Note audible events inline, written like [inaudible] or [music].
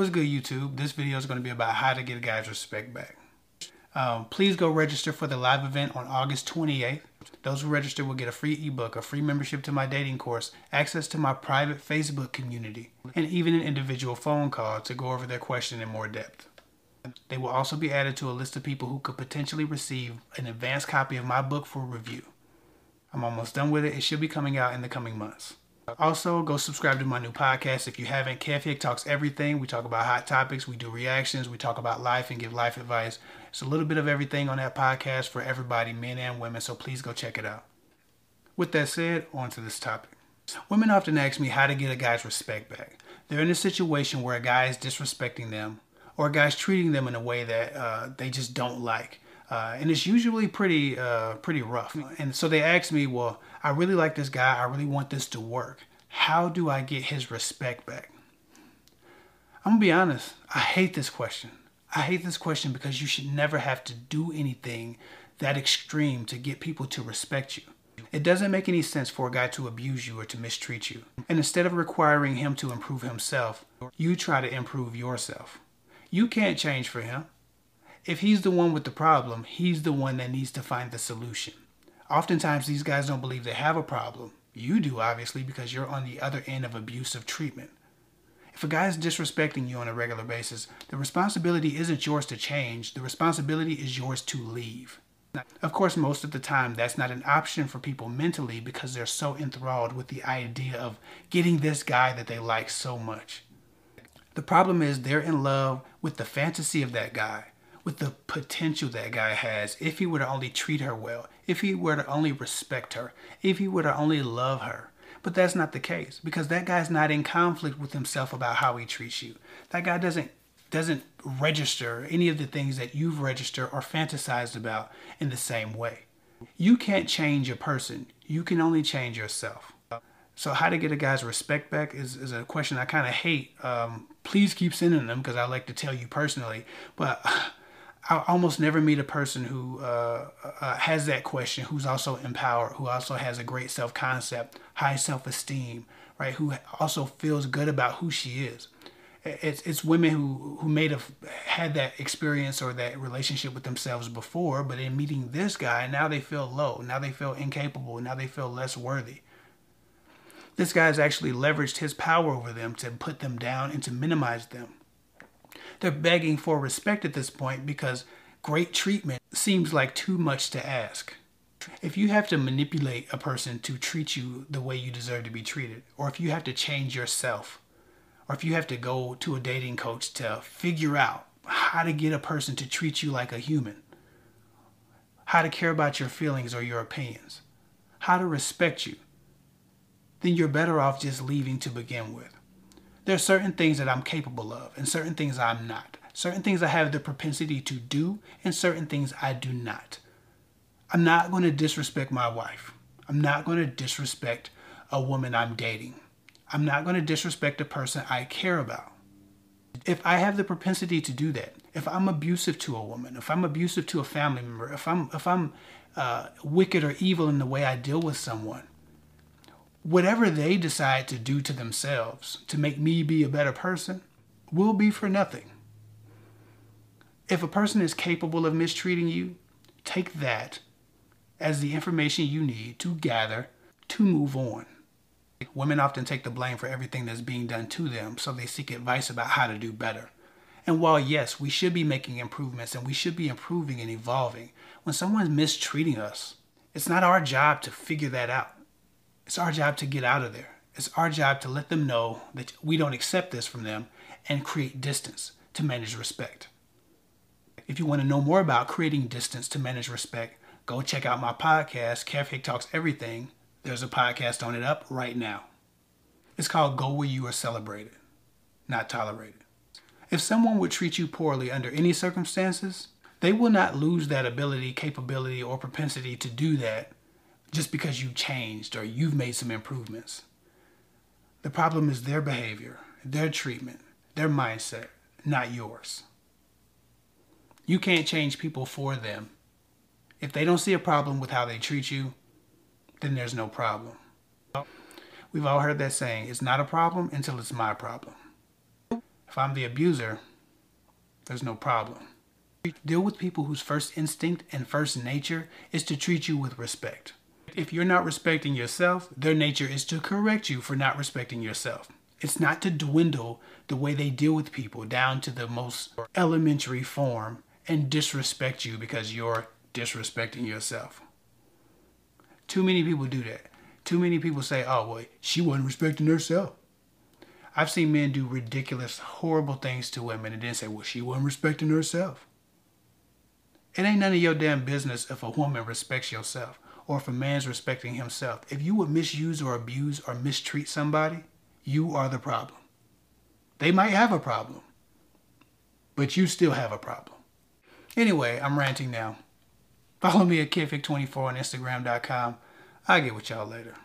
What's good, YouTube? This video is going to be about how to get a guy's respect back. Um, please go register for the live event on August 28th. Those who register will get a free ebook, a free membership to my dating course, access to my private Facebook community, and even an individual phone call to go over their question in more depth. They will also be added to a list of people who could potentially receive an advanced copy of my book for review. I'm almost done with it. It should be coming out in the coming months. Also, go subscribe to my new podcast if you haven't. Kev talks everything. We talk about hot topics, we do reactions, we talk about life and give life advice. It's a little bit of everything on that podcast for everybody, men and women, so please go check it out. With that said, on to this topic. Women often ask me how to get a guy's respect back. They're in a situation where a guy is disrespecting them or a guy's treating them in a way that uh, they just don't like. Uh, and it's usually pretty uh, pretty rough. And so they asked me, well, I really like this guy. I really want this to work. How do I get his respect back? I'm gonna be honest. I hate this question. I hate this question because you should never have to do anything that extreme to get people to respect you. It doesn't make any sense for a guy to abuse you or to mistreat you. And instead of requiring him to improve himself, you try to improve yourself. You can't change for him. If he's the one with the problem, he's the one that needs to find the solution. Oftentimes, these guys don't believe they have a problem. You do, obviously, because you're on the other end of abusive treatment. If a guy is disrespecting you on a regular basis, the responsibility isn't yours to change, the responsibility is yours to leave. Of course, most of the time, that's not an option for people mentally because they're so enthralled with the idea of getting this guy that they like so much. The problem is they're in love with the fantasy of that guy with the potential that guy has if he were to only treat her well, if he were to only respect her, if he were to only love her. But that's not the case because that guy's not in conflict with himself about how he treats you. That guy doesn't doesn't register any of the things that you've registered or fantasized about in the same way. You can't change a person. You can only change yourself. So how to get a guy's respect back is, is a question I kind of hate. Um, please keep sending them because I like to tell you personally. But [laughs] I almost never meet a person who uh, uh, has that question, who's also empowered, who also has a great self concept, high self esteem, right? Who also feels good about who she is. It's it's women who who may have had that experience or that relationship with themselves before, but in meeting this guy, now they feel low, now they feel incapable, now they feel less worthy. This guy has actually leveraged his power over them to put them down and to minimize them they're begging for respect at this point because great treatment seems like too much to ask. If you have to manipulate a person to treat you the way you deserve to be treated, or if you have to change yourself, or if you have to go to a dating coach to figure out how to get a person to treat you like a human, how to care about your feelings or your opinions, how to respect you, then you're better off just leaving to begin with. There are certain things that I'm capable of and certain things I'm not. Certain things I have the propensity to do and certain things I do not. I'm not going to disrespect my wife. I'm not going to disrespect a woman I'm dating. I'm not going to disrespect a person I care about. If I have the propensity to do that, if I'm abusive to a woman, if I'm abusive to a family member, if I'm if I'm uh, wicked or evil in the way I deal with someone, whatever they decide to do to themselves to make me be a better person will be for nothing. If a person is capable of mistreating you, take that as the information you need to gather to move on. Women often take the blame for everything that's being done to them, so they seek advice about how to do better. And while, yes, we should be making improvements and we should be improving and evolving, when someone's mistreating us, it's not our job to figure that out. It's our job to get out of there. It's our job to let them know that we don't accept this from them and create distance to manage respect. If you want to know more about creating distance to manage respect, go check out my podcast, Kev Talks Everything. There's a podcast on it up right now. It's called Go Where You Are Celebrated, Not Tolerated. If someone would treat you poorly under any circumstances, they will not lose that ability, capability, or propensity to do that just because you've changed or you've made some improvements. The problem is their behavior, their treatment, their mindset, not yours. You can't change people for them. If they don't see a problem with how they treat you, then there's no problem. We've all heard that saying, it's not a problem until it's my problem. If I'm the abuser, there's no problem. Deal with people whose first instinct and first nature is to treat you with respect. If you're not respecting yourself, their nature is to correct you for not respecting yourself. It's not to dwindle the way they deal with people down to the most elementary form and disrespect you because you're disrespecting yourself. Too many people do that. Too many people say, oh, well, she wasn't respecting herself. I've seen men do ridiculous, horrible things to women and then say, well, she wasn't respecting herself. It ain't none of your damn business if a woman respects yourself or if a man's respecting himself. If you would misuse or abuse or mistreat somebody, you are the problem. They might have a problem, but you still have a problem. Anyway, I'm ranting now. Follow me at KidFic24 on Instagram.com. I'll get with y'all later.